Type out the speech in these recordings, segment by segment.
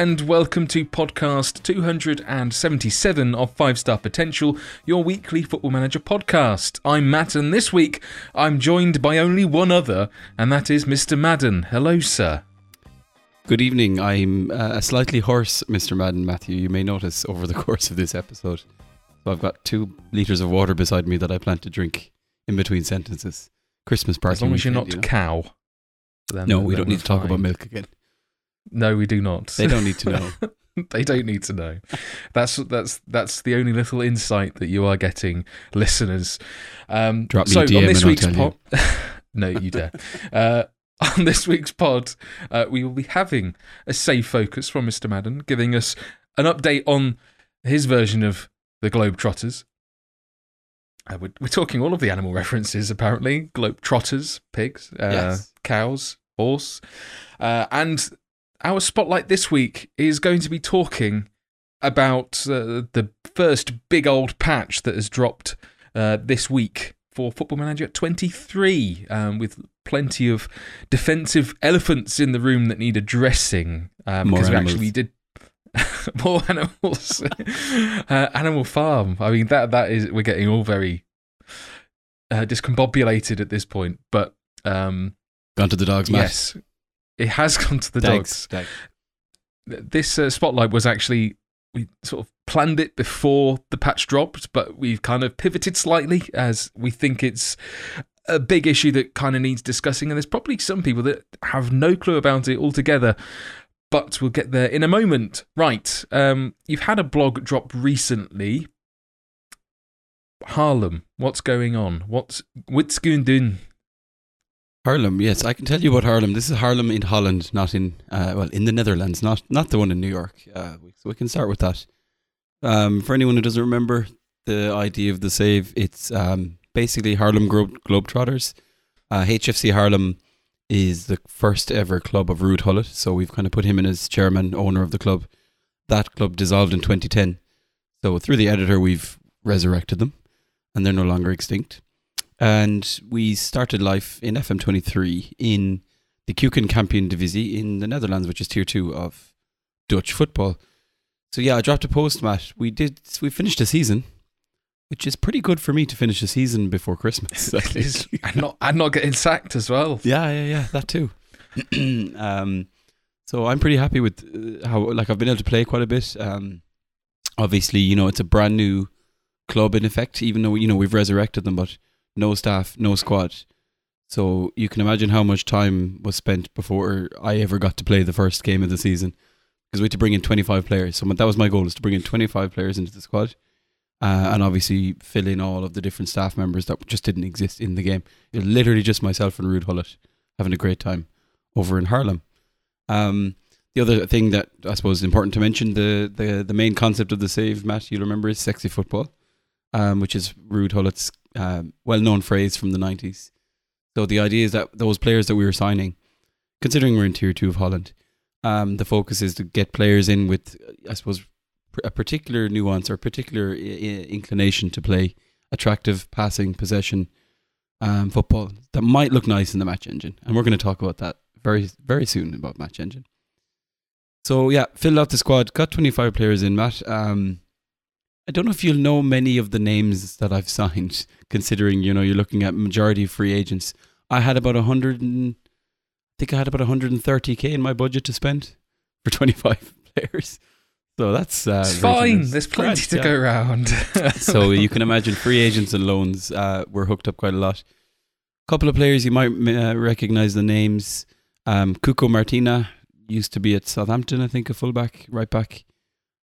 and welcome to podcast 277 of Five Star Potential, your weekly Football Manager podcast. I'm Matt, and this week I'm joined by only one other, and that is Mr. Madden. Hello, sir. Good evening. I'm uh, a slightly hoarse Mr. Madden, Matthew. You may notice over the course of this episode. So I've got two litres of water beside me that I plan to drink in between sentences. Christmas party. As long as you're weekend, not you know? cow. then- No, we don't need to talk about milk again. No, we do not. They don't need to know. they don't need to know. That's that's that's the only little insight that you are getting, listeners. Um, Drop me so a DM on this week's pod, no, you dare. Uh, on this week's pod, uh, we will be having a safe focus from Mr. Madden, giving us an update on his version of the Globetrotters. Uh, we're, we're talking all of the animal references, apparently. Globetrotters, pigs, uh, Yes. cows, horse. Uh, and our spotlight this week is going to be talking about uh, the first big old patch that has dropped uh, this week for Football Manager 23, um, with plenty of defensive elephants in the room that need addressing. Um, More because we animals. actually did more animals. uh, Animal Farm. I mean, that that is we're getting all very uh, discombobulated at this point, but um, Gone to the dogs, yes, it has gone to the Dags, dogs this uh, spotlight was actually we sort of planned it before the patch dropped, but we've kind of pivoted slightly as we think it's a big issue that kind of needs discussing, and there's probably some people that have no clue about it altogether. But we'll get there in a moment. Right, um, you've had a blog drop recently. Haarlem, what's going on? What's what's going on? Haarlem, yes, I can tell you about Haarlem. This is Haarlem in Holland, not in uh, well in the Netherlands, not not the one in New York. Uh, so we can start with that. Um, for anyone who doesn't remember the idea of the save, it's um, basically Harlem Glo- Globetrotters. Uh, HFC Haarlem is the first ever club of Ruud Gullit, so we've kind of put him in as chairman, owner of the club. That club dissolved in 2010, so through the editor we've resurrected them, and they're no longer extinct and we started life in FM23 in the Keukenkampioen Divisie in the Netherlands, which is tier two of Dutch football. So yeah, I dropped a post, Matt. We did. We finished a season, which is pretty good for me to finish a season before Christmas. I It is- think. I'm not, I'm not getting sacked as well. yeah, yeah, yeah, that too. um, so I'm pretty happy with uh, how like I've been able to play quite a bit. Um, obviously, you know, it's a brand new club in effect, even though you know we've resurrected them, but no staff, no squad. So you can imagine how much time was spent before I ever got to play the first game of the season because we had to bring in 25 players. So that was my goal: is to bring in 25 players into the squad, uh, and obviously fill in all of the different staff members that just didn't exist in the game. It was literally just myself and Ruud Gullit having a great time over in Haarlem. Um, the other thing that I suppose is important to mention the the the main concept of the save, Matt, you'll remember, is sexy football, um, which is Ruud Gullit's um, well-known phrase from the '90s. So the idea is that those players that we were signing, considering we're in tier two of Holland, um, the focus is to get players in with, I suppose, a particular nuance or particular I- inclination to play attractive passing possession um, football that might look nice in the match engine, and we're going to talk about that very very soon about match engine. So yeah, filled out the squad, got 25 players in, Matt. Um, I don't know if you'll know many of the names that I've signed, considering you know you're looking at majority of free agents. I had about a 100 and I think I had about 130k in my budget to spend for 25 players. So that's uh, It's fine. There's plenty to yeah. go around. so you can imagine free agents and loans uh, were hooked up quite a lot. A couple of players you might uh, recognize the names. Um, Cuco Martina used to be at Southampton, I think, a fullback, right back.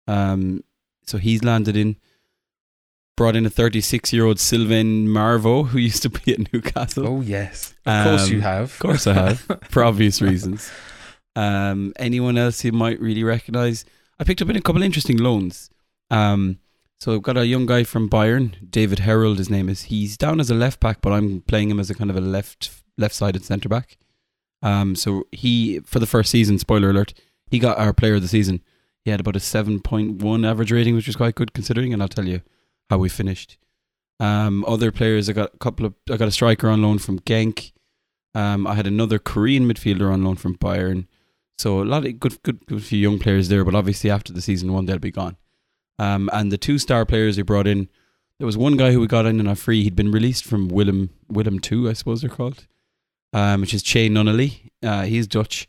Um, so he's landed in. Brought in a 36 year old Sylvain Marveaux, who used to be at Newcastle. oh yes, of course you Um, have. Of course I have, for obvious reasons. Um, anyone else you might really recognize? I picked up in a couple interesting loans. Um, so I've got a young guy from Bayern, David Herold. His name is. He's down as a left back, but I'm playing him as a kind of a left left sided centre back. Um, so he for the first season, spoiler alert, he got our player of the season. He had about a seven point one average rating, which was quite good considering, and I'll tell you how we finished. Um, other players, I got a couple of. I got a striker on loan from Genk. Um, I had another Korean midfielder on loan from Bayern. So a lot of good, good, good few young players there, but obviously after the season one, they'll be gone. Um, and the two star players he brought in, there was one guy who we got in on a free. He'd been released from Willem, Willem Two, I suppose they're called, um, which is Che Nunnely. Uh, he's Dutch.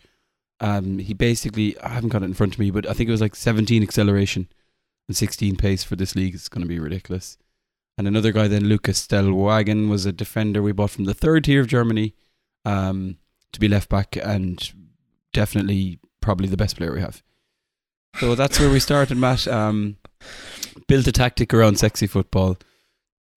Um, he basically, I haven't got it in front of me, but I think it was like 17 acceleration and 16 pace for this league. It's going to be ridiculous. And another guy then, Lucas Stellwagen, was a defender we bought from the third tier of Germany um, to be left back and definitely probably the best player we have. So that's where we started, Matt. Um, built a tactic around sexy football,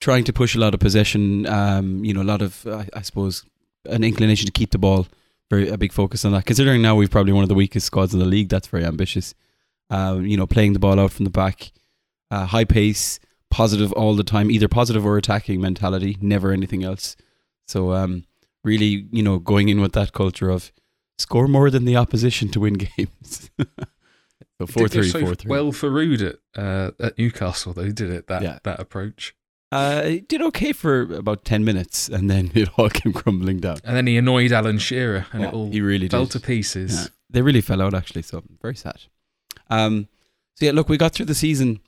trying to push a lot of possession. Um, you know, a lot of, uh, I suppose, an inclination to keep the ball. Very a big focus on that. Considering now we've probably one of the weakest squads in the league, that's very ambitious. Um, you know, playing the ball out from the back, uh, high pace, positive all the time, either positive or attacking mentality, never anything else. So, um, really, you know, going in with that culture of score more than the opposition to win games. so four three, so four three. Well for Ruud at, uh, at Newcastle, they did it that Yeah. that approach, Uh, it did okay for about ten minutes, and then it all came crumbling down. and then he annoyed Alan Shearer, and Yeah, it all he really fell did. to pieces. Yeah. They really fell out actually, so very sad. Um, so yeah, look, we got through the season.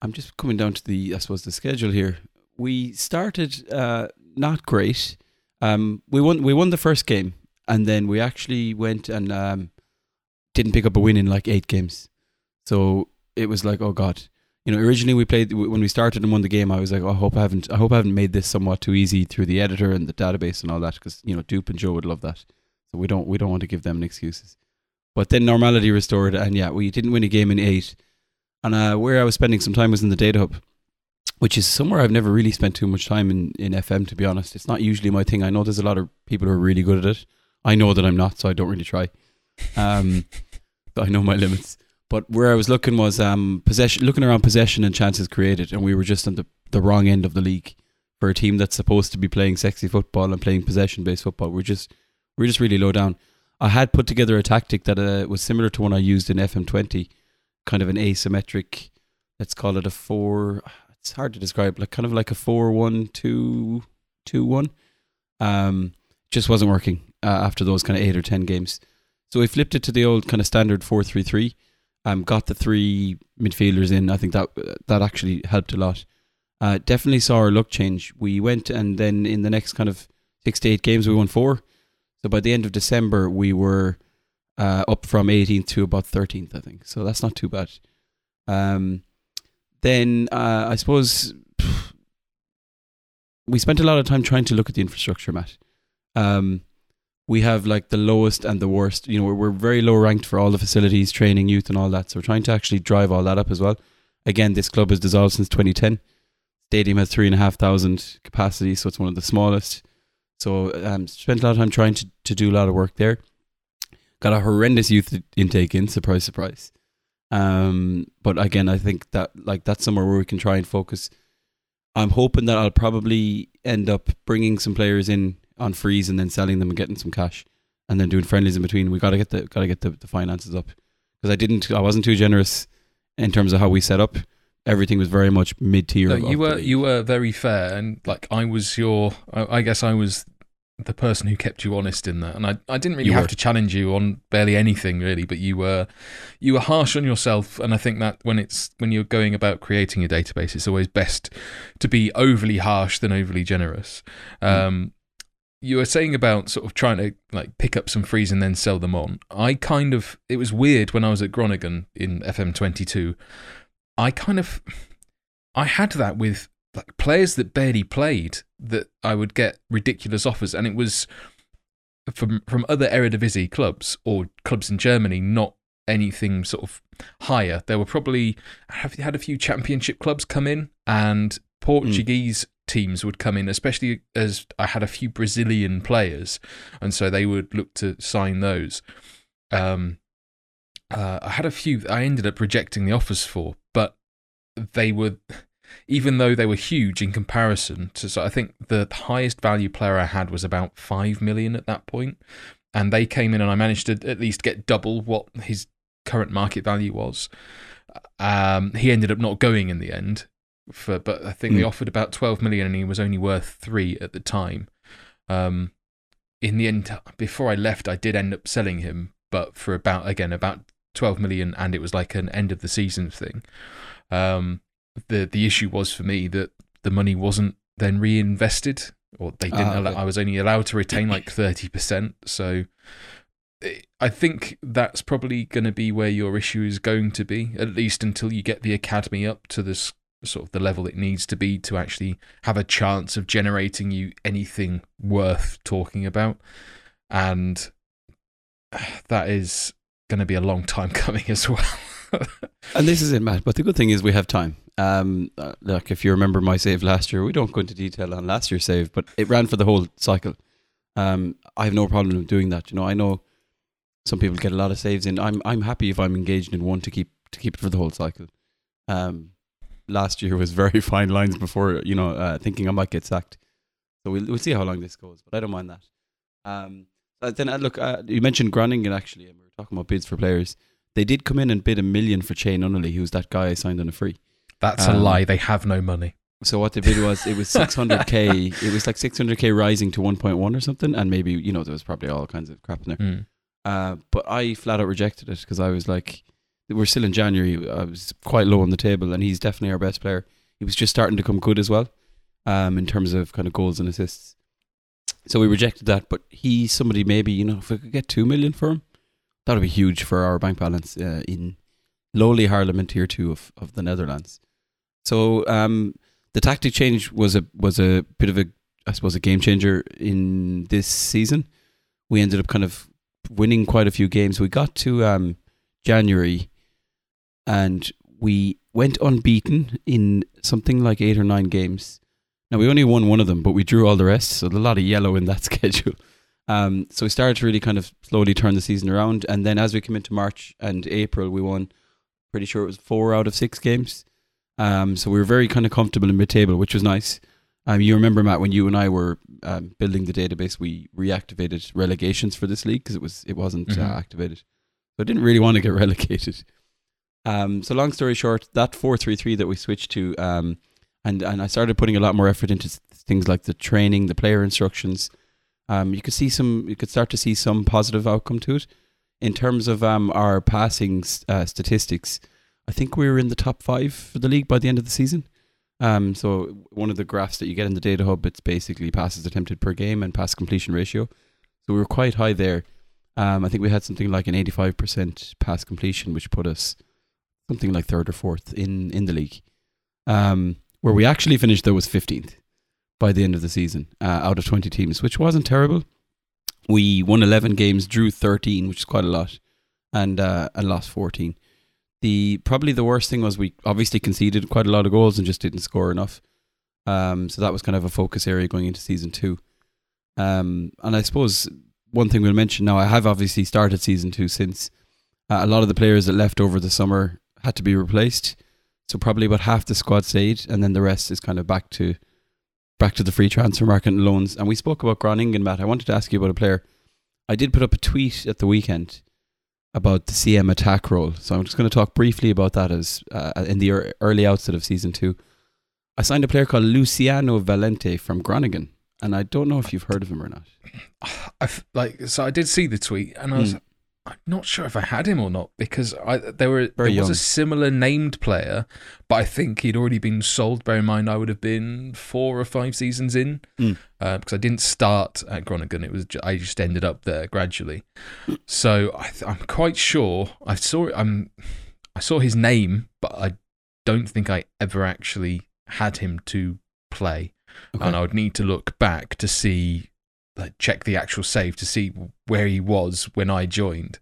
I'm just coming down to the, I suppose, the schedule here. We started uh, not great. Um, we won, we won the first game, and then we actually went and um, didn't pick up a win in like eight games. So it was like, oh god. You know, originally we played when we started and won the game. I was like, oh, I hope I haven't, I hope I haven't made this somewhat too easy through the editor and the database and all that, because you know, Dupe and Joe would love that. So we don't we don't want to give them excuses. But then normality restored, and yeah, we didn't win a game in eight. And uh, where I was spending some time was in the data hub, which is somewhere I've never really spent too much time in, in FM, to be honest. It's not usually my thing. I know there's a lot of people who are really good at it. I know that I'm not, so I don't really try. Um, but I know my limits. But where I was looking was um, possession, looking around possession and chances created, and we were just on the, the wrong end of the league for a team that's supposed to be playing sexy football and playing possession based football. We're just we're just really low down. I had put together a tactic that uh, was similar to one I used in FM20, kind of an asymmetric. Let's call it a four. It's hard to describe, like kind of like a four-one-two-two-one. Um, just wasn't working uh, after those kind of eight or ten games. So we flipped it to the old kind of standard four-three-three. Um, got the three midfielders in. I think that that actually helped a lot. Uh, definitely saw our luck change. We went and then in the next kind of six to eight games we won four. So by the end of December we were uh, up from 18th to about 13th, I think. So that's not too bad. Um, then uh, I suppose pff, we spent a lot of time trying to look at the infrastructure, Matt. Um, we have like the lowest and the worst. You know, we're, we're very low ranked for all the facilities, training, youth, and all that. So we're trying to actually drive all that up as well. Again, this club has dissolved since 2010. Stadium has three and a half thousand capacity, so it's one of the smallest. So um, spent a lot of time trying to, to do a lot of work there. Got a horrendous youth intake in, surprise, surprise. Um, but again, I think that like that's somewhere where we can try and focus. I'm hoping that I'll probably end up bringing some players in on freeze and then selling them and getting some cash, and then doing friendlies in between. We got to get the got to get the, the finances up because I didn't I wasn't too generous in terms of how we set up. Everything was very much mid tier. No, you were you were very fair, and like I was your, I, I guess I was the person who kept you honest in that, and I, I didn't really You have were. to challenge you on barely anything really, but you were you were harsh on yourself, and I think that when it's when you're going about creating a database, it's always best to be overly harsh than overly generous. Um, you were saying about sort of trying to like pick up some frees and then sell them on. I kind of it was weird when I was at Groningen in FM twenty two. I kind of I had that with like players that barely played that I would get ridiculous offers and it was from from other Eredivisie clubs or clubs in Germany not anything sort of higher there were probably have had a few championship clubs come in and hmm. Portuguese teams would come in especially as I had a few Brazilian players and so they would look to sign those um uh, I had a few I ended up rejecting the offers for, but they were, even though they were huge in comparison to, so I think the highest value player I had was about five million at that point, and they came in and I managed to at least get double what his current market value was. Um, he ended up not going in the end, for but I think they Hmm. offered about twelve million and he was only worth three at the time. Um, in the end, before I left, I did end up selling him, but for about again about 12 million, and it was like an end of the season thing. Um, the the issue was for me that the money wasn't then reinvested, or they didn't. Ah, allow, okay. I was only allowed to retain like 30 percent. So eh, I think that's probably going to be where your issue is going to be, at least until you get the academy up to this sort of the level it needs to be to actually have a chance of generating you anything worth talking about. And that is going to be a long time coming as well. And this is it, Matt. But the good thing is we have time. Um, uh, like if you remember my save last year, we don't go into detail on last year's save, but it ran for the whole cycle. Um, I have no problem doing that. You know, I know some people get a lot of saves in. I'm I'm happy if I'm engaged in one to keep to keep it for the whole cycle. Um, last year was very fine lines before you know uh, thinking I might get sacked. So we'll we'll see how long this goes, but I don't mind that. Um, uh, then uh, look, uh, you mentioned Groningen actually, and we were talking about bids for players. They did come in and bid a million for Shane Nunnely, who's that guy I signed on a free. That's a Um, lie. They have no money. So what the bid was, it was 600k. it was like 600k rising to 1.1 or something, and maybe you know there was probably all kinds of crap in there. Mm. Uh, but I flat out rejected it because I was like, we're still in January. I was quite low on the table, and he's definitely our best player. He was just starting to come good as well, um, in terms of kind of goals and assists. So we rejected that. But he's somebody maybe you know if we could get two million for him, that would be huge for our bank balance uh, in lowly Haarlem in tier two of, of the Netherlands. So um, the tactic change was a was a bit of a I suppose a game changer in this season. We ended up kind of winning quite a few games. We got to um, January, and we went unbeaten in something like eight or nine games. Now we only won one of them, but we drew all the rest. So a lot of yellow in that schedule. Um, so we started to really kind of slowly turn the season around, and then as we came into March and April, we won. Pretty sure it was four out of six games. Um, so we were very kind of comfortable in mid-table, which was nice. Um, you remember Matt when you and I were um, building the database, we reactivated relegations for this league because it was it wasn't Mhm. uh, activated. So I didn't really want to get relegated. Um, so long story short, that four three three that we switched to, um, and and I started putting a lot more effort into things like the training, the player instructions. Um, you could see some, you could start to see some positive outcome to it in terms of um our passing uh, statistics. I think we were in the top five for the league by the end of the season. Um, so one of the graphs that you get in the data hub, it's basically passes attempted per game and pass completion ratio. So we were quite high there. Um, I think we had something like an 85% pass completion, which put us something like third or fourth in, in the league. Um, where we actually finished though was 15th by the end of the season uh, out of 20 teams, which wasn't terrible. We won 11 games, drew 13, which is quite a lot, and uh, and lost 14. The probably the worst thing was we obviously conceded quite a lot of goals and just didn't score enough. Um, so that was kind of a focus area going into season two. Um, and I suppose one thing we'll mention now, I have obviously started season two since uh, a lot of the players that left over the summer had to be replaced. So probably about half the squad stayed, and then the rest is kind of back to back to the free transfer market and loans. And we spoke about Groningen, Matt. I wanted to ask you about a player. I did put up a tweet at the weekend about the CM attack role. So I'm just going to talk briefly about that as uh, in the early outset of season two. I signed a player called Luciano Valente from Groningen, and I don't know if you've heard of him or not. I f- like so I did see the tweet and I was Mm. I'm not sure if I had him or not because I there were Very there was a similar named player, but I think he'd already been sold. Bear in mind, I would have been four or five seasons in Mm. uh, because I didn't start at Groningen. It was I just ended up there gradually. So I, I'm quite sure I saw I'm I saw his name, but I don't think I ever actually had him to play Okay. and I would need to look back to see, like, check the actual save to see where he was when I joined.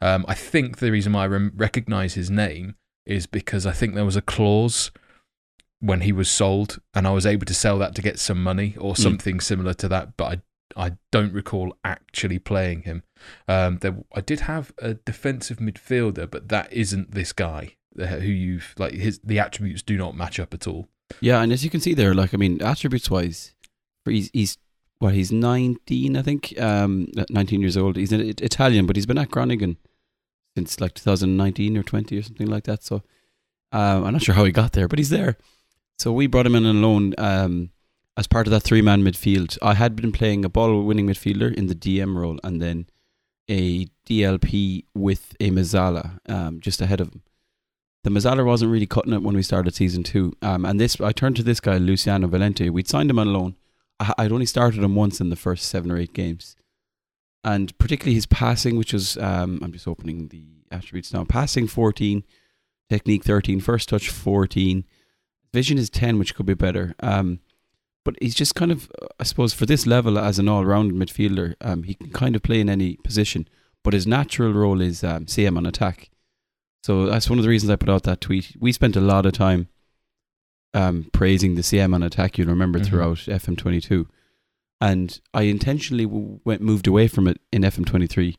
Um, I think the reason why I rem- recognize his name is because I think there was a clause when he was sold, and I was able to sell that to get some money or something similar to that, but I. I don't recall actually playing him. Um, there, I did have a defensive midfielder, but that isn't this guy who you've like. His the attributes do not match up at all. Yeah, and as you can see there, like I mean, attributes wise, he's he's well, he's nineteen, I think, um, nineteen years old. He's an Italian, but he's been at Groningen since like 2019 or 20 or something like that. So um, I'm not sure how he got there, but he's there. So we brought him in on loan um, as part of that three man midfield. I had been playing a ball winning midfielder in the DM role, and then a DLP with a Mezzala um, just ahead of him. The Mezzala wasn't really cutting it when we started season two. Um, and this, I turned to this guy, Luciano Valente. We'd signed him on loan. I'd only started him once in the first seven or eight games. And particularly his passing, which was, um, I'm just opening the attributes now. Passing 14, technique 13, first touch 14, vision is 10, which could be better. Um, but he's just kind of, I suppose, for this level as an all-round midfielder, um, he can kind of play in any position. But his natural role is um, CM on attack. So that's one of the reasons I put out that tweet. We spent a lot of time um, praising the CM on attack. You'll remember Mhm. throughout FM22, and I intentionally w- went moved away from it in FM23,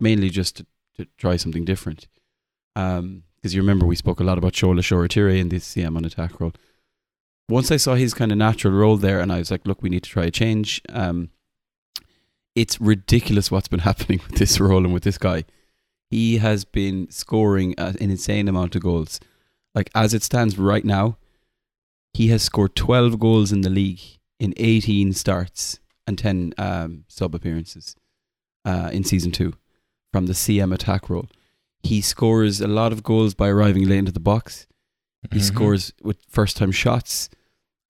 mainly just to, to try something different. Because you remember we spoke a lot about Shola Shoretire in this CM on attack role. Once I saw his kind of natural role there, and I was like, look, we need to try a change. Um, it's ridiculous what's been happening with this role and with this guy. He has been scoring an insane amount of goals. Like as it stands right now, he has scored 12 goals in the league in 18 starts and 10 um, sub appearances uh, in season two from the CM attack role. He scores a lot of goals by arriving late into the box. He Mhm. scores with first time shots.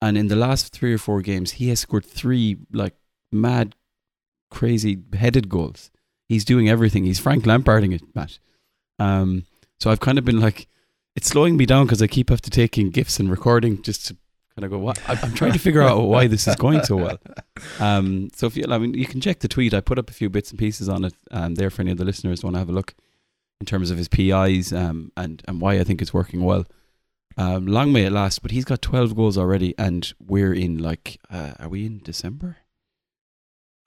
And in the last three or four games, he has scored three like mad, crazy headed goals. He's doing everything. He's Frank Lamparding it, Matt. Um, so I've kind of been like, it's slowing me down because I keep after taking gifts and recording just to kind of go, what? I'm I'm trying to figure out why this is going so well. Um, so if you, I mean, you can check the tweet. I put up a few bits and pieces on it um, there for any of the listeners want to have a look in terms of his PIs um, and and why I think it's working well. Um, long may it last, but he's got 12 goals already, and we're in like, uh, are we in December?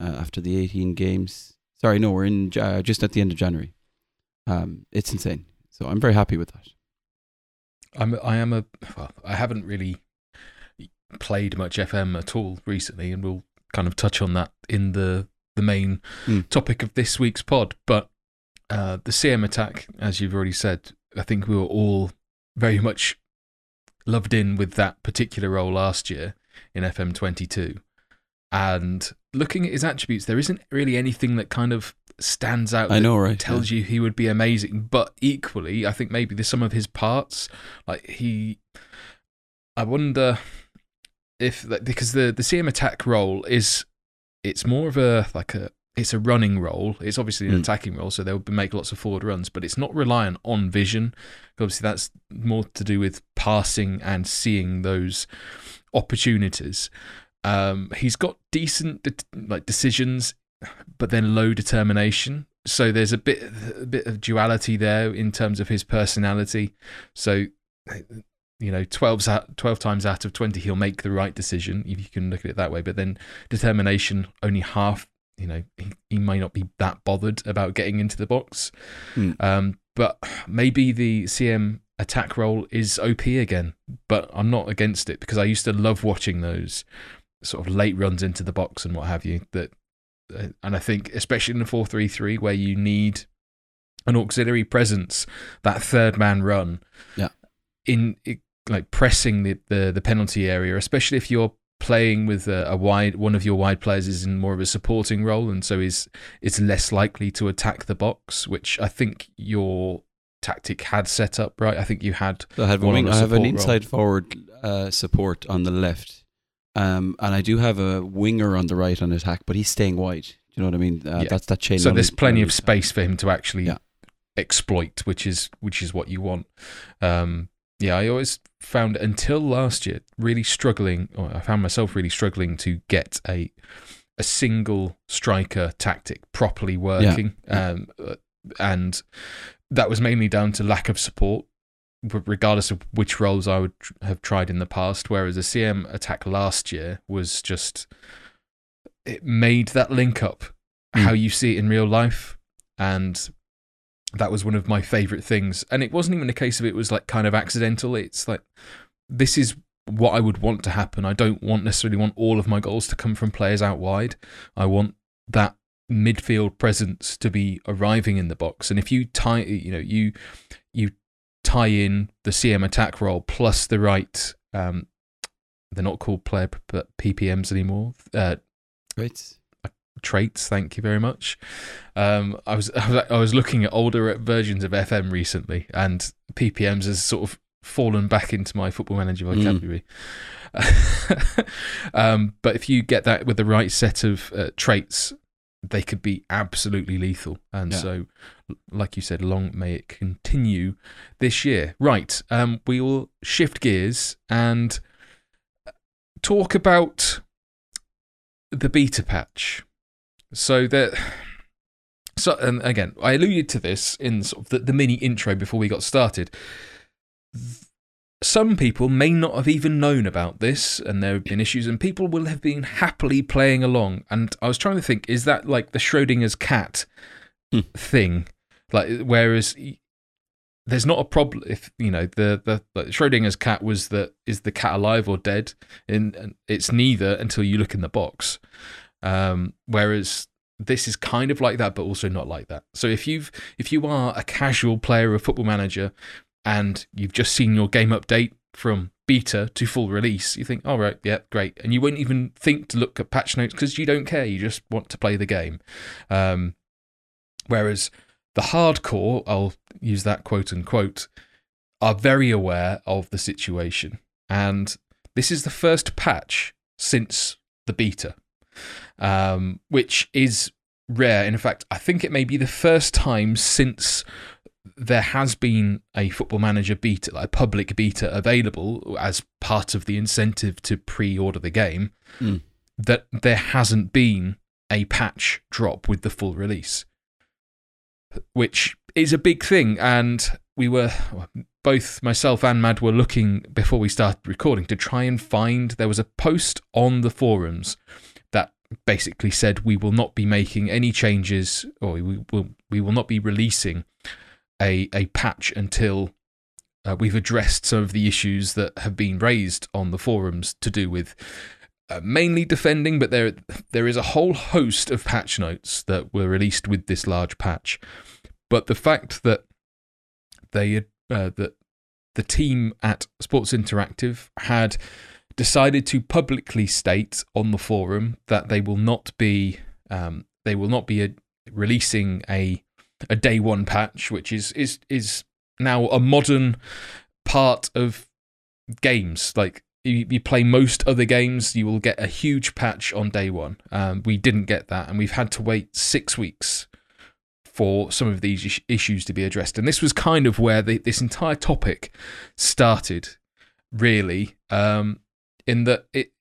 Uh, after the 18 games, sorry, no, we're in uh, just at the end of January. Um, it's insane. So I'm very happy with that. I'm I am a well, I haven't really played much FM at all recently, and we'll kind of touch on that in the the main Hmm. topic of this week's pod. But uh, the CM attack, as you've already said, I think we were all very much loved in with that particular role last year in FM 22. And looking at his attributes, there isn't really anything that kind of stands out. I know, right? tells you he would be amazing. But equally, I think maybe there's some of his parts, like he. I wonder if like, because the the CM attack role is, it's more of a like a it's a running role. It's obviously an Mm. attacking role, so they'll make lots of forward runs, but it's not reliant on vision. Obviously, that's more to do with passing and seeing those opportunities. Um, he's got decent de- like decisions, but then low determination. So there's a bit a bit of duality there in terms of his personality. So you know, 12, out, 12 times out of 20, he'll make the right decision, if you can look at it that way. But then determination, only half, you know, he, he may not be that bothered about getting into the box. Hmm. Um, but maybe the CM attack role is OP again. But I'm not against it because I used to love watching those sort of late runs into the box and what have you. That, and I think especially in the four three three where you need an auxiliary presence, that third man run, Yeah. in it, like pressing the, the the penalty area, especially if you're playing with a, a wide one of your wide players is in more of a supporting role and so is is less likely to attack the box, which I think your tactic had set up right. I think you had So I One on have an support role. inside forward uh, support on the left, um, and I do have a winger on the right on attack, but he's staying wide. Do you know what I mean? Uh, Yeah. That's that chain. so there's plenty of space for him to actually Yeah. exploit, which is which is what you want. Um, yeah, I always found until last year really struggling. Or I found myself really struggling to get a a single striker tactic properly working, yeah. um, uh, and that was mainly down to lack of support. Regardless of which roles I would have tried in the past, whereas a CM attack last year was just it made that link up Mm. how you see it in real life and that was one of my favorite things. And it wasn't even a case of it was like kind of accidental it's like this is what i would want to happen. I don't want necessarily want all of my goals to come from players out wide. I want that midfield presence to be arriving in the box. And if you tie you know you you tie in the cm attack role plus the right um they're not called player p- ppms anymore uh Right. traits. Thank you very much. Um, I was I was looking at older versions of FM recently, and PPMs has sort of fallen back into my Football Manager vocabulary. um, but if you get that with the right set of uh, traits, they could be absolutely lethal. And Yeah. so, like you said, long may it continue this year. Right. Um, we will shift gears and talk about the beta patch. So that. So and again, I alluded to this in sort of the, the mini intro before we got started. Some people may not have even known about this, and there have been issues, and people will have been happily playing along. And I was trying to think, is that like the Schrodinger's cat Hmm. thing? Like, whereas there's not a problem if you know the the like Schrodinger's cat was the is the cat alive or dead, and and it's neither until you look in the box. Um, whereas this is kind of like that, but also not like that. So if you've if you are a casual player of Football Manager and you've just seen your game update from beta to full release, you think, all right, yeah, great, and you won't even think to look at patch notes because you don't care. You just want to play the game. Um, whereas the hardcore, I'll use that quote unquote, are very aware of the situation, and this is the first patch since the beta um, which is rare. In fact, I think it may be the first time since there has been a Football Manager beta, like a public beta available as part of the incentive to pre-order the game, Mm. that there hasn't been a patch drop with the full release, which is a big thing. And we were both myself and Mad were looking before we started recording to try and find. There was a post on the forums that basically said we will not be making any changes, or we will we will not be releasing a a patch until uh, we've addressed some of the issues that have been raised on the forums to do with uh, mainly defending, but there there is a whole host of patch notes that were released with this large patch. But the fact that they uh, that the team at Sports Interactive had decided to publicly state on the forum that they will not be um, they will not be a, releasing a a day one patch, which is is is now a modern part of games. Like you, you play most other games, you will get a huge patch on day one. Um, we didn't get that, and we've had to wait six weeks for some of these is- issues to be addressed. And this was kind of where the, this entire topic started, really, um, in that it.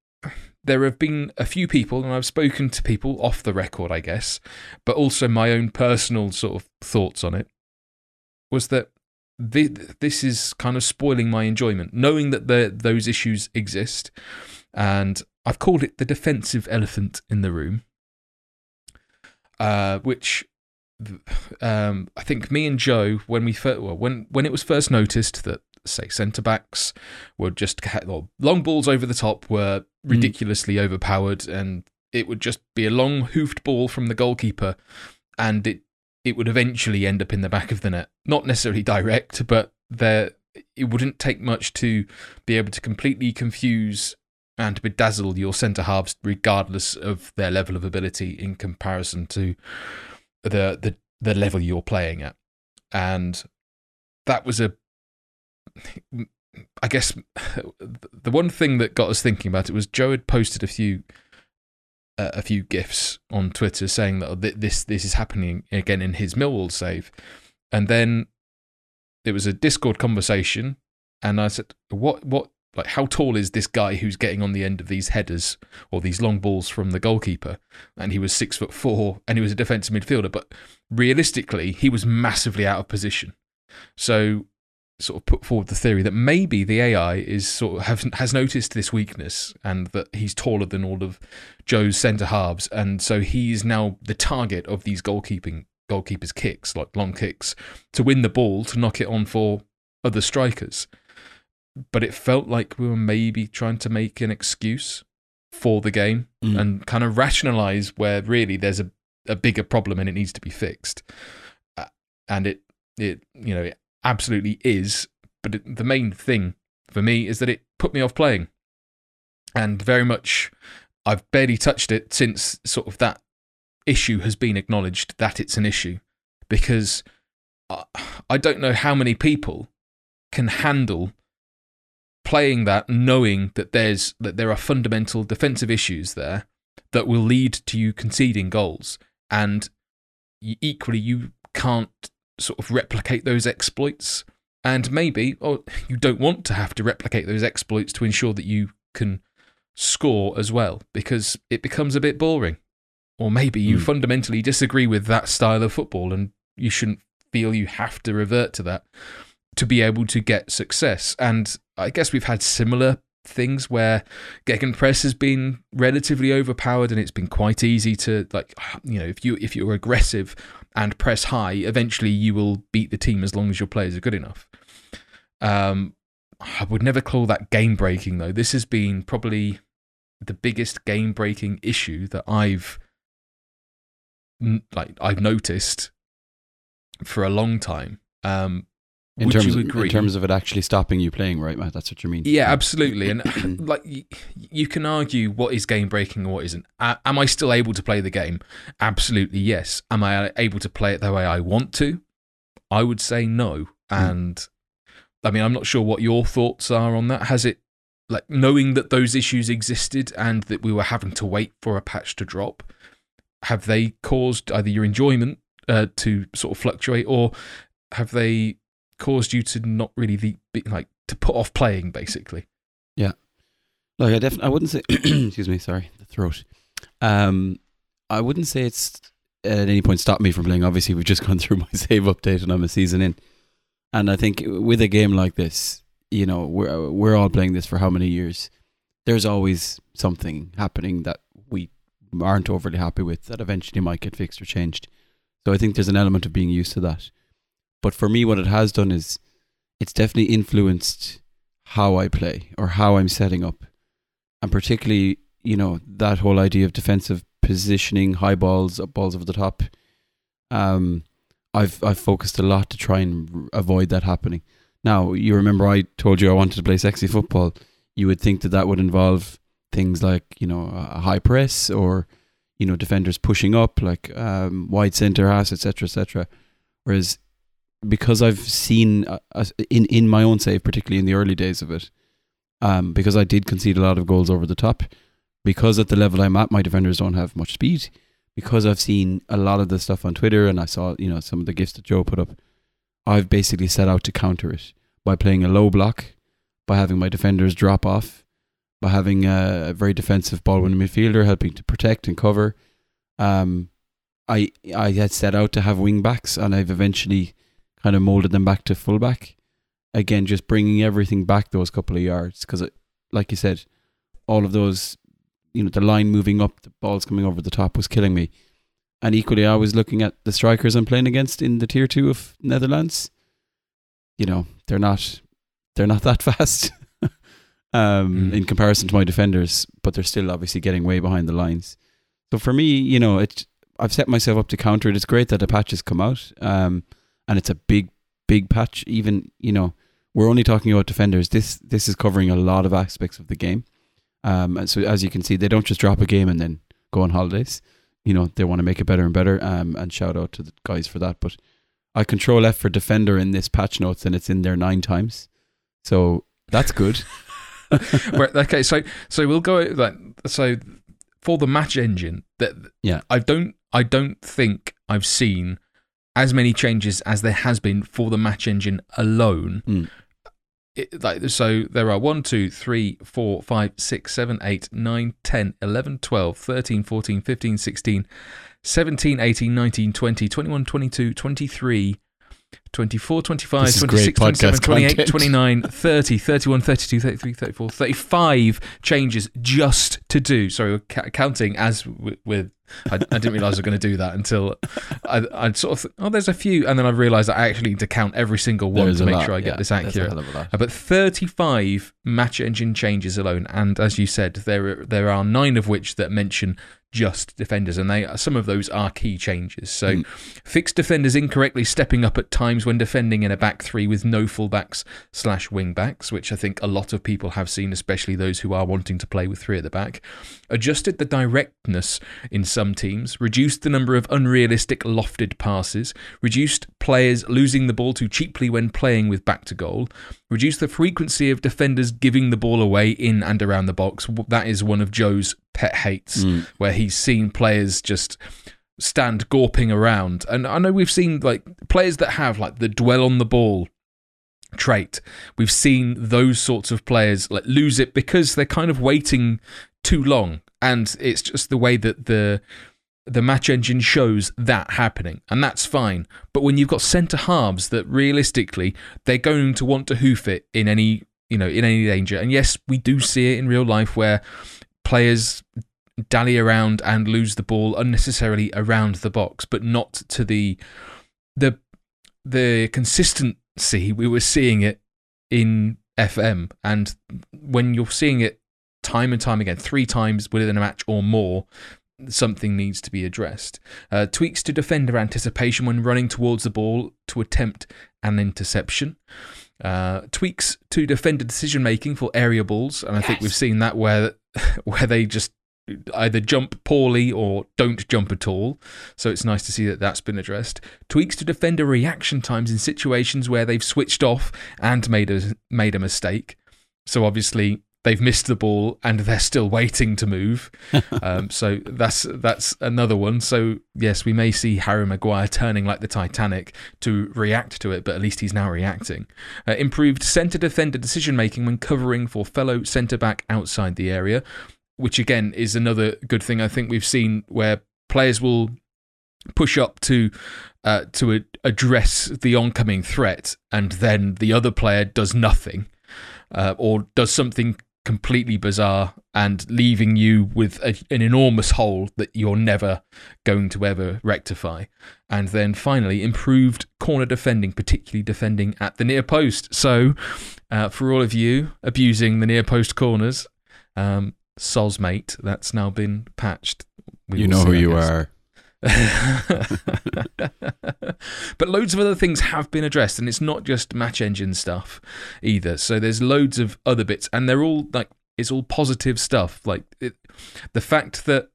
There have been a few people, and I've spoken to people off the record, I guess, but also my own personal sort of thoughts on it. Was that thi- this is kind of spoiling my enjoyment, knowing that the, those issues exist, and I've called it the defensive elephant in the room, uh, which um, I think me and Joe, when we fir- well, when when it was first noticed that say centre backs were just or long balls over the top were hmm. ridiculously overpowered, and it would just be a long hoofed ball from the goalkeeper, and it it would eventually end up in the back of the net. Not necessarily direct, but there it wouldn't take much to be able to completely confuse and bedazzle your centre halves, regardless of their level of ability in comparison to the the the level you're playing at, and that was a. I guess the one thing that got us thinking about it was Joe had posted a few uh, a few gifs on Twitter saying that this this is happening again in his Millwall save, and then it was a Discord conversation, and I said, "What what like how tall is this guy who's getting on the end of these headers or these long balls from the goalkeeper?" And he was six foot four, and he was a defensive midfielder, but realistically, he was massively out of position. So sort of put forward the theory that maybe the AI is sort of have, has noticed this weakness and that he's taller than all of Joe's centre halves, and so he's now the target of these goalkeeping goalkeepers' kicks, like long kicks, to win the ball to knock it on for other strikers. But it felt like we were maybe trying to make an excuse for the game Mm. and kind of rationalize where really there's a, a bigger problem and it needs to be fixed. Uh, and it it you know it absolutely is. But it, the main thing for me is that it put me off playing, and very much I've barely touched it since sort of that issue has been acknowledged that it's an issue because I- I don't know how many people can handle playing that knowing that there's that there are fundamental defensive issues there that will lead to you conceding goals and equally you can't sort of replicate those exploits. And maybe or you don't want to have to replicate those exploits to ensure that you can score as well because it becomes a bit boring. Or maybe you Mm. fundamentally disagree with that style of football and you shouldn't feel you have to revert to that to be able to get success. And i guess we've had similar things where Gegenpress has been relatively overpowered and it's been quite easy to like you know if you if you're aggressive and press high eventually you will beat the team as long as your players are good enough. Um I would never call that game breaking though. This has been probably the biggest game breaking issue that I've like I've noticed for a long time. Um In would terms, you of, agree in terms of it actually stopping you playing, right, Matt? That's what you mean. Yeah, absolutely. And like y- you can argue what is game breaking and what isn't. A- Am I still able to play the game? Absolutely, yes. Am I able to play it the way I want to? I would say no. And I mean, I'm not sure what your thoughts are on that. Has it like knowing that those issues existed and that we were having to wait for a patch to drop? Have they caused either your enjoyment uh, to sort of fluctuate, or have they caused you to not really the, be, like to put off playing, basically? Yeah, like I definitely, I wouldn't say. excuse me, sorry, the throat. Um, I wouldn't say it's at any point stopped me from playing. Obviously, we've just gone through my save update and I'm a season in, and I think with a game like this, you know, we're we're all playing this for how many years? There's always something happening that we aren't overly happy with that eventually might get fixed or changed. So I think there's an element of being used to that. But for me, what it has done is it's definitely influenced how I play or how I'm setting up. And particularly, you know, that whole idea of defensive positioning, high balls, balls over the top. Um, I've I've focused a lot to try and avoid that happening. Now, you remember I told you I wanted to play sexy football. You would think that that would involve things like you know a high press or you know defenders pushing up like um, wide center pass, etc., etc. Whereas because I've seen uh, uh, in in my own save, particularly in the early days of it, um, because I did concede a lot of goals over the top. Because at the level I'm at, my defenders don't have much speed. Because I've seen a lot of the stuff on Twitter and I saw you know some of the gifts that Joe put up, I've basically set out to counter it by playing a low block, by having my defenders drop off, by having a, a very defensive ball winning midfielder helping to protect and cover. Um, I I had set out to have wing backs and I've eventually kind of molded them back to fullback. Again, just bringing everything back those couple of yards because, like you said, all of those, you know, the line moving up, the balls coming over the top was killing me. And equally, I was looking at the strikers I'm playing against in the tier two of Netherlands. You know, they're not, they're not that fast, um, Mm. in comparison to my defenders, but they're still obviously getting way behind the lines. So for me, you know, it, I've set myself up to counter it. It's great that the patch has come out. Um, and it's a big, big patch. Even you know, we're only talking about defenders. This this is covering a lot of aspects of the game. Um, and so as you can see, they don't just drop a game and then go on holidays. You know, they want to make it better and better. Um, and shout out to the guys for that. But I control F for defender in this patch notes, and it's in there nine times. So that's good. okay, so so we'll go like so for the match engine that Yeah. I don't I don't think I've seen as many changes as there has been for the match engine alone. Mm. It, like so there are 1 2 3 4 5 6 7 8 9 10 11 12 13 14 15 16 17 18 19 20 21 22 23 24 25 This is great 26 27 28 content. 29 30 31 32 33 34 35 changes just to do sorry we're ca- counting as with I, I didn't realize I was going to do that until I, I'd sort of th- oh there's a few and then I realized I actually need to count every single one to make lot, sure I get yeah, this accurate hell of a lot. uh, But 35 match engine changes alone, and as you said, there are, there are nine of which that mention just defenders, and they some of those are key changes. So, Mm. fixed defenders incorrectly stepping up at times times when defending in a back three with no fullbacks slash wing backs, which I think a lot of people have seen, especially those who are wanting to play with three at the back. Adjusted the directness in some teams, reduced the number of unrealistic lofted passes, reduced players losing the ball too cheaply when playing with back to goal, reduced the frequency of defenders giving the ball away in and around the box. That is one of Joe's pet hates, Mm. where he's seen players just stand gawping around. And I know we've seen like players that have like the dwell on the ball trait. We've seen those sorts of players like lose it because they're kind of waiting too long. And it's just the way that the the match engine shows that happening, and that's fine. But when you've got centre halves that realistically they're going to want to hoof it in any you know in any danger, and yes, we do see it in real life where players dally around and lose the ball unnecessarily around the box, but not to the the the consistency we were seeing it in FM, and when you're seeing it time and time again, three times within a match or more, something needs to be addressed. Uh, tweaks to defender anticipation when running towards the ball to attempt an interception. Uh, tweaks to defender decision making for area balls, and I think we've seen that where where they just either jump poorly or don't jump at all. So it's nice to see that that's been addressed. Tweaks to defender reaction times in situations where they've switched off and made a made a mistake. So obviously they've missed the ball and they're still waiting to move. um, so that's that's another one. So yes, we may see Harry Maguire turning like the Titanic to react to it, but at least he's now reacting. Uh, improved centre defender decision making when covering for fellow centre back outside the area, which again is another good thing I think we've seen where players will push up to uh, to address the oncoming threat, and then the other player does nothing uh, or does something completely bizarre and leaving you with a, an enormous hole that you're never going to ever rectify. And then finally, improved corner defending, particularly defending at the near post. So, uh, for all of you abusing the near post corners, um, Soz mate, that's now been patched. We you know see, who I you guess. are. but loads of other things have been addressed, and it's not just match engine stuff either. So there's loads of other bits, and they're all like it's all positive stuff. Like it, the fact that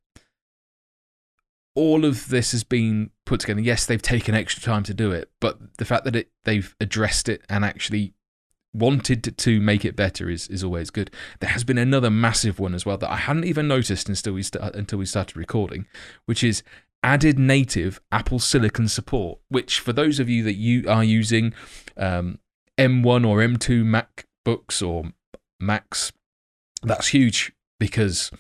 all of this has been put together. Yes, they've taken extra time to do it, but the fact that it they've addressed it and actually wanted to- make it better is, is always good. There has been another massive one as well that I hadn't even noticed until we sta- until we started recording, which is added native Apple Silicon support. Which for those of you that you are using um, M1 or M2 MacBooks or Macs, that's huge because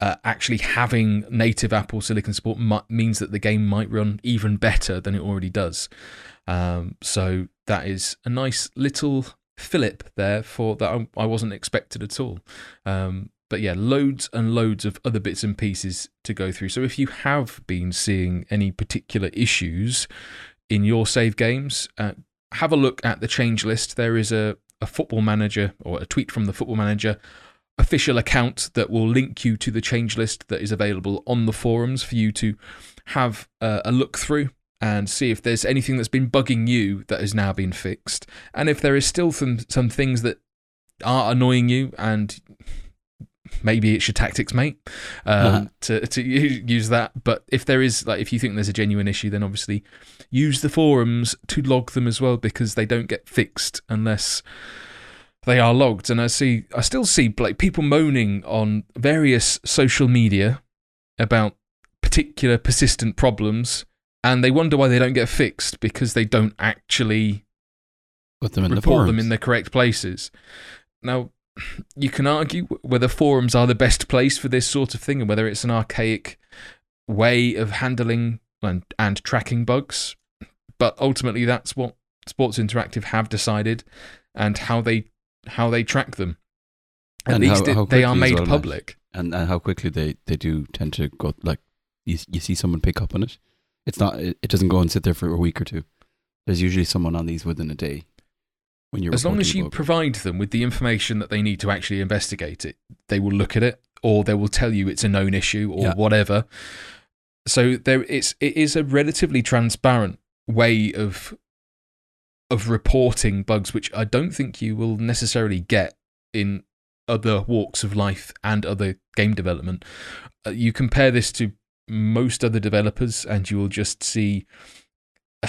uh, actually having native Apple Silicon support means that the game might run even better than it already does. Um, so that is a nice little fillip there for that I, I wasn't expected at all. Um, but yeah, loads and loads of other bits and pieces to go through. So if you have been seeing any particular issues in your save games, uh, have a look at the change list. There is a, a football manager or a tweet from the football manager official account that will link you to the change list that is available on the forums for you to have uh, a look through and see if there's anything that's been bugging you that has now been fixed. And if there is still some some things that are annoying you and maybe it's your tactics mate um, Uh-huh. to, to use that. But if there is like if you think there's a genuine issue then obviously use the forums to log them as well because they don't get fixed unless they are logged. And i see i still see like people moaning on various social media about particular persistent problems and they wonder why they don't get fixed because they don't actually Put them in the report them in the correct places. Now, you can argue whether forums are the best place for this sort of thing and whether it's an archaic way of handling and, and tracking bugs. But ultimately, that's what Sports Interactive have decided and how they how they track them. At And how- least it- how they are made well, public. and and how quickly they they do tend to go like you you see someone pick up on it. It's not it, it doesn't go and sit there for a week or two. There's usually someone on these within a day. When you're As long as you bug. provide them with the information that they need to actually investigate it, they will look at it, or they will tell you it's a known issue, or Yeah. whatever. So there, it's it is a relatively transparent way of of reporting bugs, which I don't think you will necessarily get in other walks of life and other game development. Uh, you compare this to most other developers, and you will just see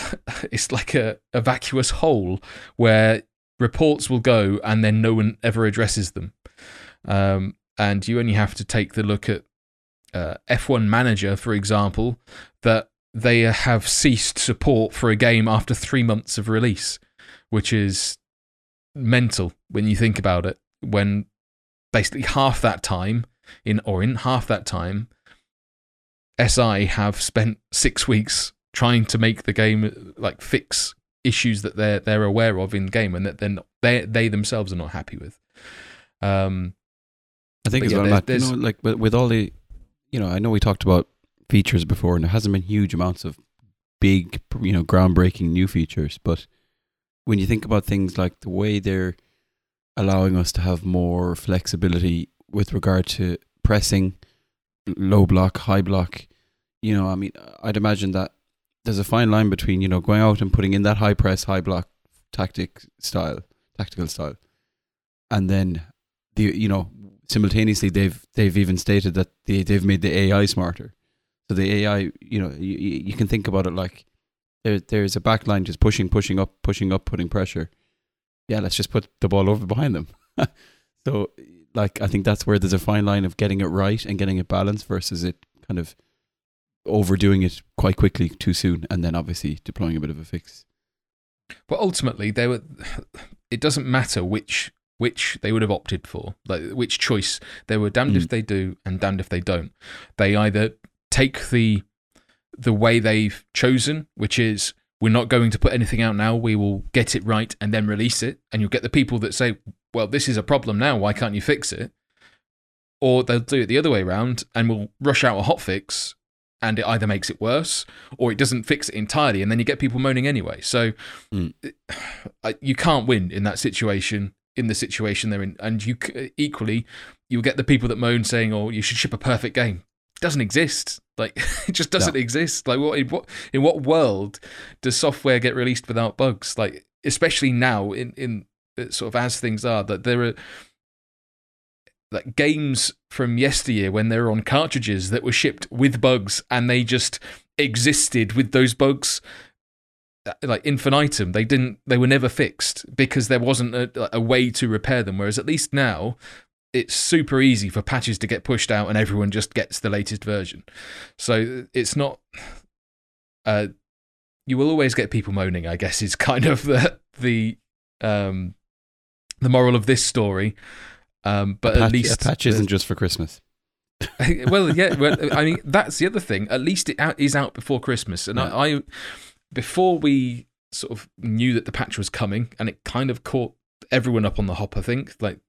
it's like a, a vacuous hole where reports will go and then no one ever addresses them. Um, and you only have to take the look at uh, F1 Manager, for example, that they have ceased support for a game after three months of release, which is mental when you think about it. When basically half that time, in or in half that time, SI have spent six weeks trying to make the game like fix issues that they're they're aware of in game and that then they they themselves are not happy with. Um, I think as yeah, well, Matt, you know, like with, with all the, you know, I know we talked about features before, and there hasn't been huge amounts of big, you know, groundbreaking new features. But when you think about things like the way they're allowing us to have more flexibility with regard to pressing, low block, high block, you know, I mean, I'd imagine that there's a fine line between you know going out and putting in that high press, high block tactic style, tactical style, and then the you know simultaneously they've they've even stated that they they've made the AI smarter. So the AI, you know, you, you can think about it like there there's a back line just pushing, pushing up, pushing up, putting pressure. Yeah, let's just put the ball over behind them. so like I think that's where there's a fine line of getting it right and getting it balanced versus it kind of overdoing it quite quickly too soon and then obviously deploying a bit of a fix. But ultimately they were it doesn't matter which which they would have opted for, like which choice. They were damned mm. if they do and damned if they don't. They either take the the way they've chosen, which is we're not going to put anything out now. We will get it right and then release it. And you'll get the people that say, well, this is a problem now. Why can't you fix it? Or they'll do it the other way around and we'll rush out a hot fix and it either makes it worse or it doesn't fix it entirely. And then you get people moaning anyway. So mm. you can't win in that situation, in the situation they're in. And you equally, you'll get the people that moan saying, oh, you should ship a perfect game doesn't exist. Like it just doesn't no. exist. Like what in what in what world does software get released without bugs? Like especially now in in sort of as things are that there are like games from yesteryear when they were on cartridges that were shipped with bugs and they just existed with those bugs uh, like infinitum they didn't they were never fixed because there wasn't a, a way to repair them whereas at least now it's super easy for patches to get pushed out and everyone just gets the latest version. So it's not. Uh, you will always get people moaning. I guess is kind of the the um, the moral of this story. Um, but patch, at least a patch isn't just for Christmas. well, yeah. Well, I mean, that's the other thing. At least it out, is out before Christmas, and yeah. I, I before we sort of knew that the patch was coming, and it kind of caught everyone up on the hop. I think like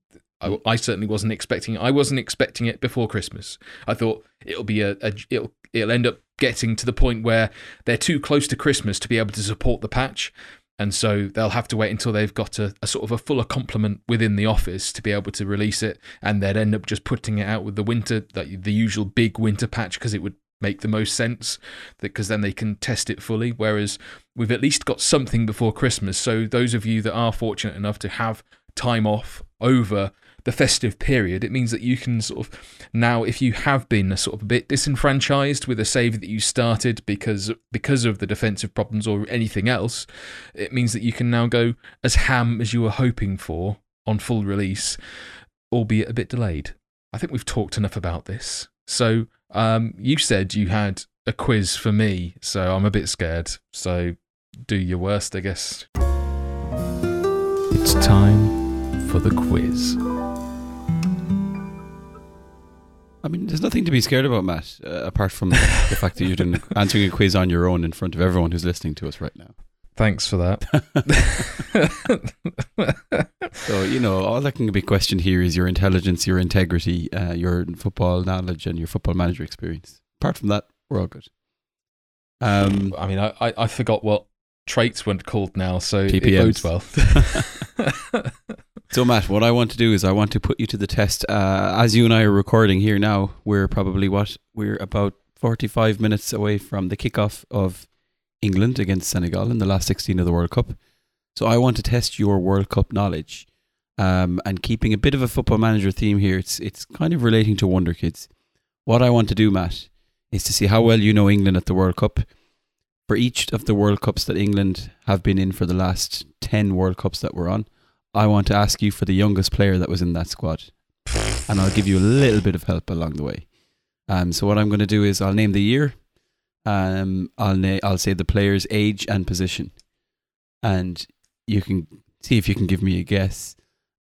I, I, certainly wasn't expecting. It. I wasn't expecting it before Christmas. I thought it'll be a, a it'll it'll end up getting to the point where they're too close to Christmas to be able to support the patch, and so they'll have to wait until they've got a, a sort of a fuller complement within the office to be able to release it, and they'd end up just putting it out with the winter, like the usual big winter patch, because it would make the most sense because then they can test it fully. Whereas we've at least got something before christmas. So those of you that are fortunate enough to have time off over the festive period, it means that you can sort of now, if you have been a sort of a bit disenfranchised with a save that you started because because of the defensive problems or anything else, it means that you can now go as ham as you were hoping for on full release, albeit a bit delayed. I think we've talked enough about this. So um, you said you had a quiz for me, so I'm a bit scared. So do your worst, I guess. It's time for the quiz. I mean, there's nothing to be scared about, Matt, uh, apart from the fact that you're doing, answering a quiz on your own in front of everyone who's listening to us right now. Thanks for that. so, you know, all that can be questioned here is your intelligence, your integrity, uh, your football knowledge, and your football manager experience. Apart from that, we're all good. Um, I mean, I, I, I forgot what traits weren't called now, so TPMs. it bodes well. So, Matt, what I want to do is I want to put you to the test. Uh, as you and I are recording here now, we're probably what? We're about 45 minutes away from the kickoff of England against Senegal in the last 16 of the World Cup. So I want to test your World Cup knowledge. Um, and keeping a bit of a football manager theme here, it's it's kind of relating to Wonder Kids. What I want to do, Matt, is to see how well you know England at the World Cup. For each of the World Cups that England have been in for the last 10 World Cups that we're on, I want to ask you for the youngest player that was in that squad. And I'll give you a little bit of help along the way. Um, so what I'm going to do is I'll name the year. Um, I'll na- I'll say the player's age and position, and you can see if you can give me a guess.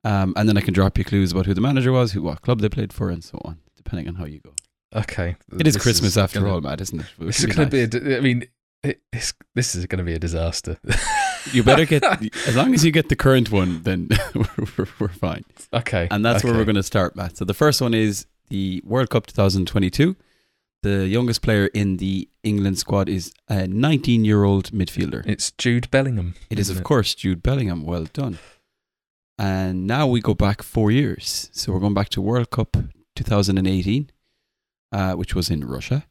Um, and then I can drop you clues about who the manager was, who what club they played for, and so on, depending on how you go. Okay. It is This Christmas after gonna- all, Matt, isn't it? This is going to be. A, I mean, it, it's, this is going to be a disaster. You better get as long as you get the current one, then we're, we're, we're fine. okay. And that's where we're going to start, Matt. So the first one is the World Cup 2022. The youngest player in the England squad is a 19-year-old midfielder. It's Jude Bellingham. It is, of course, Jude Bellingham. Well done. And now we go back four years. So we're going back to World Cup 2018, uh, which was in Russia.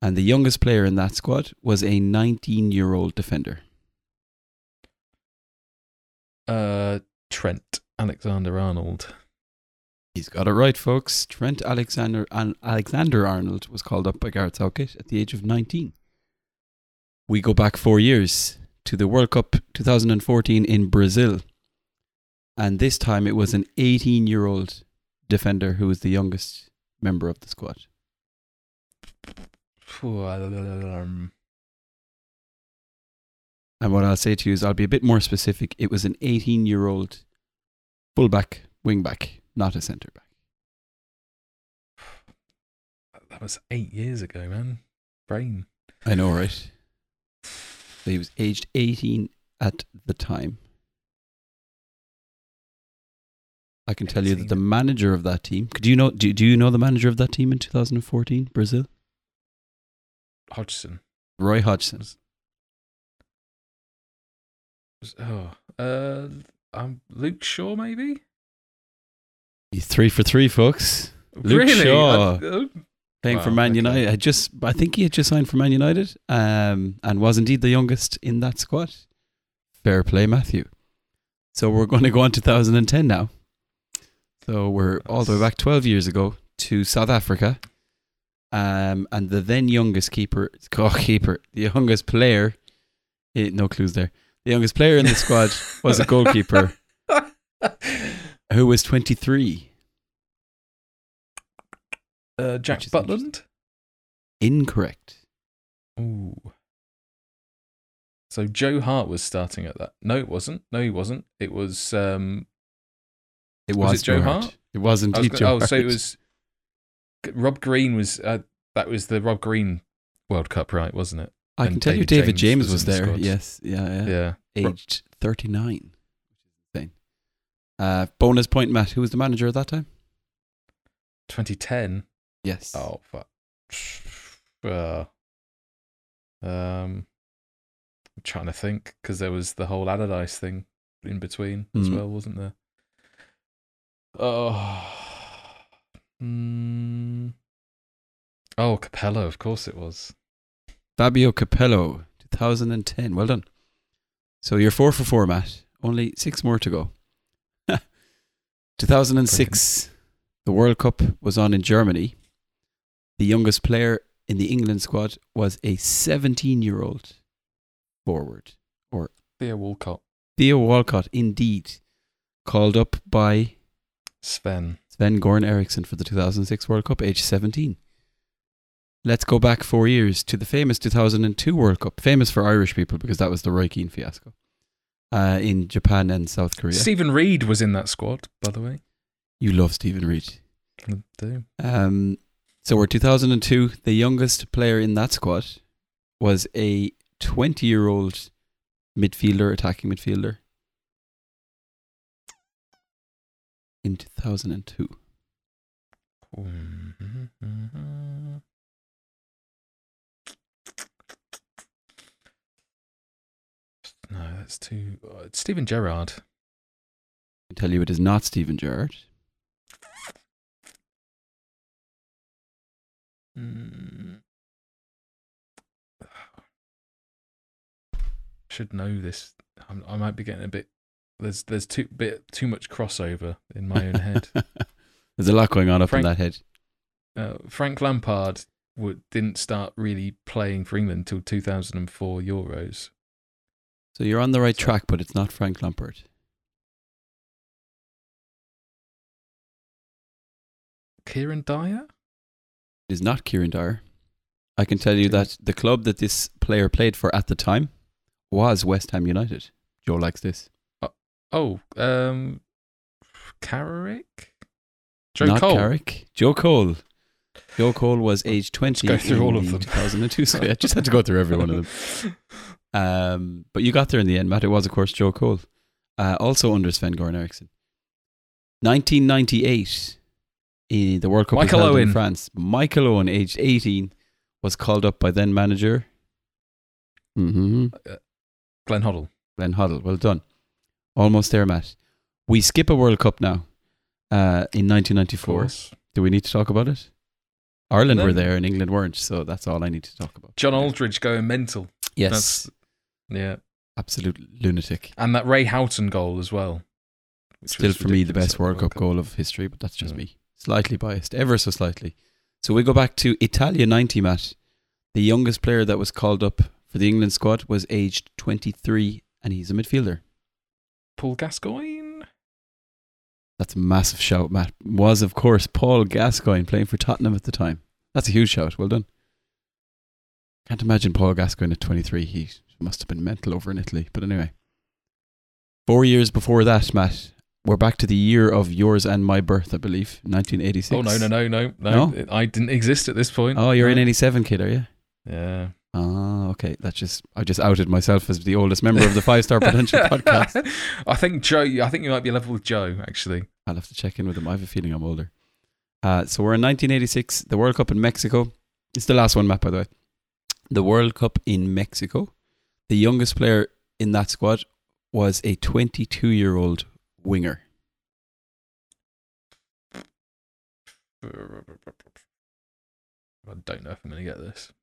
And the youngest player in that squad was a 19 year old defender. Uh, Trent Alexander Arnold. He's got it right, folks. Trent Alexander An- Alexander Arnold was called up by Gareth Southgate at the age of 19. We go back four years to the World Cup 2014 in Brazil. And this time it was an 18 year old defender who was the youngest member of the squad. And what I'll say to you is I'll be a bit more specific. It was an 18 year old fullback, wingback, not a centre back. That was eight years ago, man. Brain. I know, right? So he was aged 18 at the time. I can tell you that the manager of that team. Do you know? Do, do you know the manager of that team in 2014, Brazil? Hodgson. Roy Hodgson. Oh, uh, um, Luke Shaw, maybe. He's three for three, folks. Luke really? Shaw. I- oh, Playing for Wow, Man okay. United. I just, I think he had just signed for Man United, um, and was indeed the youngest in that squad. Fair play, Matthew. So we're going to go on 2010 now. So we're all the way back 12 years ago to South Africa, um, and the then youngest keeper, oh, keeper, the youngest player, eh, no clues there. The youngest player in the squad was a goalkeeper who was 23. uh, Jack Which is Butland. Incorrect. Ooh. So Joe Hart was starting at that. No, it wasn't. No, he wasn't. It was. Um, It Was was, it Joe Hart? Hart. It was I was indeed go- Joe oh, so it was. Rob Green was. Uh, that was the Rob Green World Cup, right? Wasn't it? I can tell you, David David James James, was was, the there. squad. Yes, yeah, yeah. Yeah. Aged thirty nine, which is insane. Uh, bonus point, Matt. Who was the manager at that time? 2010. Yes. Oh fuck. Uh, um, I'm trying to think because there was the whole Allardyce thing in between as Mm. well, wasn't there? Oh. Mm. Oh, Capello, of course it was. Fabio Capello, two thousand and ten. Well done. So you're four for four, Matt. Only six more to go. two thousand and six. The World Cup was on in Germany. The youngest player in the England squad was a seventeen-year-old forward. or Theo Walcott, Theo Walcott, indeed, called up by Sven. Sven Goran Eriksson for the 2006 World Cup, age 17. Let's go back four years to the famous 2002 World Cup, famous for Irish people because that was the Roy Keane fiasco uh, in Japan and South Korea. Steven Reid was in that squad, by the way. you love Steven Reid. I do. Um, so we're 2002. The youngest player in that squad was a 20 year old midfielder, attacking midfielder. In 2002. Mm-hmm. No, that's too. Uh, it's Steven Gerrard. I tell you, it is not Steven Gerrard. Mm. should know this. I'm, I might be getting a bit. There's there's too bit too much crossover in my own head. There's a lot going on up Frank- in that head. Uh, Frank Lampard would, didn't start really playing for England until 2004 Euros. So you're on the right track, but it's not Frank Lampard. Kieran Dyer. It is not Kieran Dyer. I can tell you that the club that this player played for at the time was West Ham United. Joe likes this. Oh, um, Carrick. Joe not Cole. Carrick. Joe Cole. Joe Cole was age 20 go through in all of them. 2002. So I just had to go through every one of them. Um, but you got there in the end, Matt. It was, of course, Joe Cole. Uh, also under Sven Goran Eriksson. 1998, in the World Cup Michael held in France. Michael Owen, aged 18, was called up by then manager hmm Glenn Hoddle. Glenn Hoddle. Well done. Almost there, Matt. We skip a World Cup now uh, in 1994. Do we need to talk about it? Ireland No. were there and England weren't, so that's all I need to talk about. John Aldridge going mental. Yes, That's, yeah. absolute lunatic. And that Ray Houghton goal as well. Still, for me, the best World Cup goal of history, but that's just Yeah. me. Slightly biased, ever so slightly. So we go back to Italia 90, Matt. The youngest player that was called up for the England squad was aged 23, and he's a midfielder. Paul Gascoigne. That's a massive shout, Matt. Was, of course, Paul Gascoigne playing for Tottenham at the time. That's a huge shout. Well done. Can't imagine Paul Gascoigne at 23. He must have been mental over in Italy. But anyway. Four years before that, Matt, we're back to the year of yours and my birth, I believe, 1986. Oh no no no no no! No? I didn't exist at this point. Oh, you're No. an 87 kid, are you? Yeah. Oh, okay. That's just I just outed myself as the oldest member of the Five Star Potential podcast. I think Joe. I think you might be level with Joe actually. I'll have to check in with him. I have a feeling I'm older. Uh, so we're in 1986, the World Cup in Mexico. It's the last one, Matt, by the way. The World Cup in Mexico. The youngest player in that squad was a 22 year old winger. I don't know if I'm going to get this.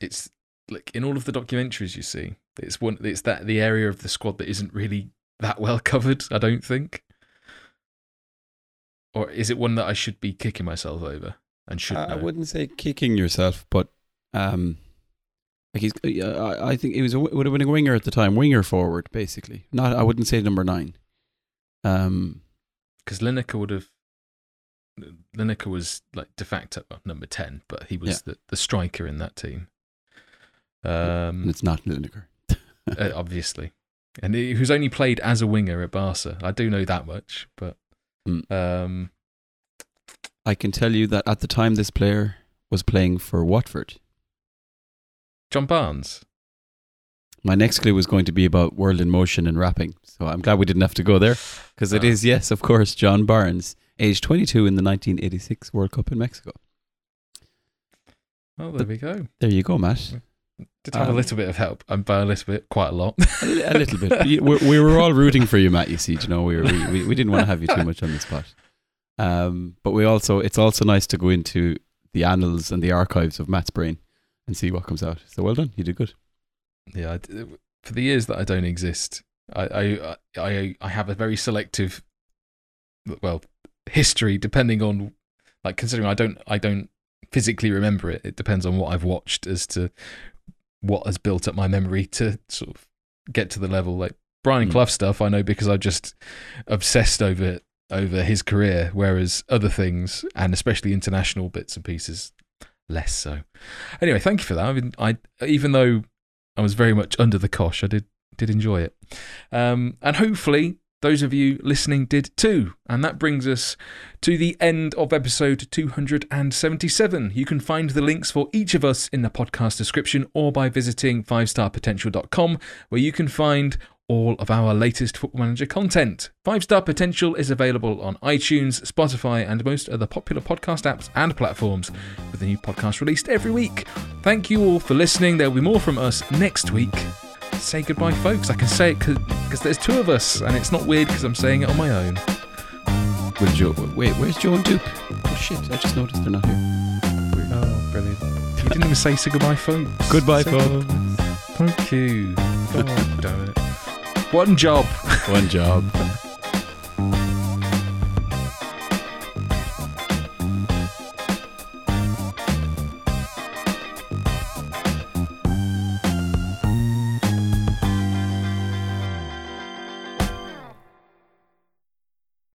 It's like in all of the documentaries you see, it's one. It's that the area of the squad that isn't really that well covered. I don't think. Or is it one that I should be kicking myself over and should I know? wouldn't say kicking yourself, but um, like he's. I I think he was a, would have been a winger at the time, winger forward, basically. Not. I wouldn't say number nine. Um, because Lineker would have. Lineker was like de facto well, number ten, but he was Yeah. the, the striker in that team. and Um, it's not Lineker. uh, obviously, and he, who's only played as a winger at Barca. I do know that much, but Mm. um, I can tell you that at the time this player was playing for Watford. John Barnes. My next clue was going to be about World in Motion and rapping, so I'm glad we didn't have to go there because it Ah. is, yes, of course, John Barnes, aged 22 in the 1986 World Cup in Mexico. Oh, there we go. There you go, Matt. Did have Um, a little bit of help, and by a little bit, quite a lot. A, little bit. We, we we were all rooting for you, Matt. You see, you know, we, were, we we we didn't want to have you too much on the spot. Um, but we also, it's also nice to go into the annals and the archives of Matt's brain and see what comes out. So well done, you did good. yeah, for the years that I don't exist, I, I I I have a very selective, well, history depending on, like considering I don't I don't physically remember it. It depends on what I've watched as to what has built up my memory to sort of get to the level like Brian Mm. Clough stuff. I know because I just obsessed over over his career, whereas other things and especially international bits and pieces less so. Anyway, thank you for that. I mean, I even though I was very much under the cosh. I did did enjoy it, um, and hopefully those of you listening did too. And that brings us to the end of episode 277. You can find the links for each of us in the podcast description or by visiting 5starpotential.com, where you can find all of our latest Football Manager content. 5 Star Potential is available on iTunes, Spotify, and most other popular podcast apps and platforms, with a new podcast released every week. Thank you all for listening. There will be more from us next week. Say goodbye, folks. I can say it because there's two of us, and it's not weird because I'm saying it on my own. Will Joe, wait, where's Joe and Duke? Oh shit, I just noticed they're not here. Oh, weird. You didn't even say so goodbye, folks. Goodbye, Say folks. Thank you. Oh, damn it. One job. One job.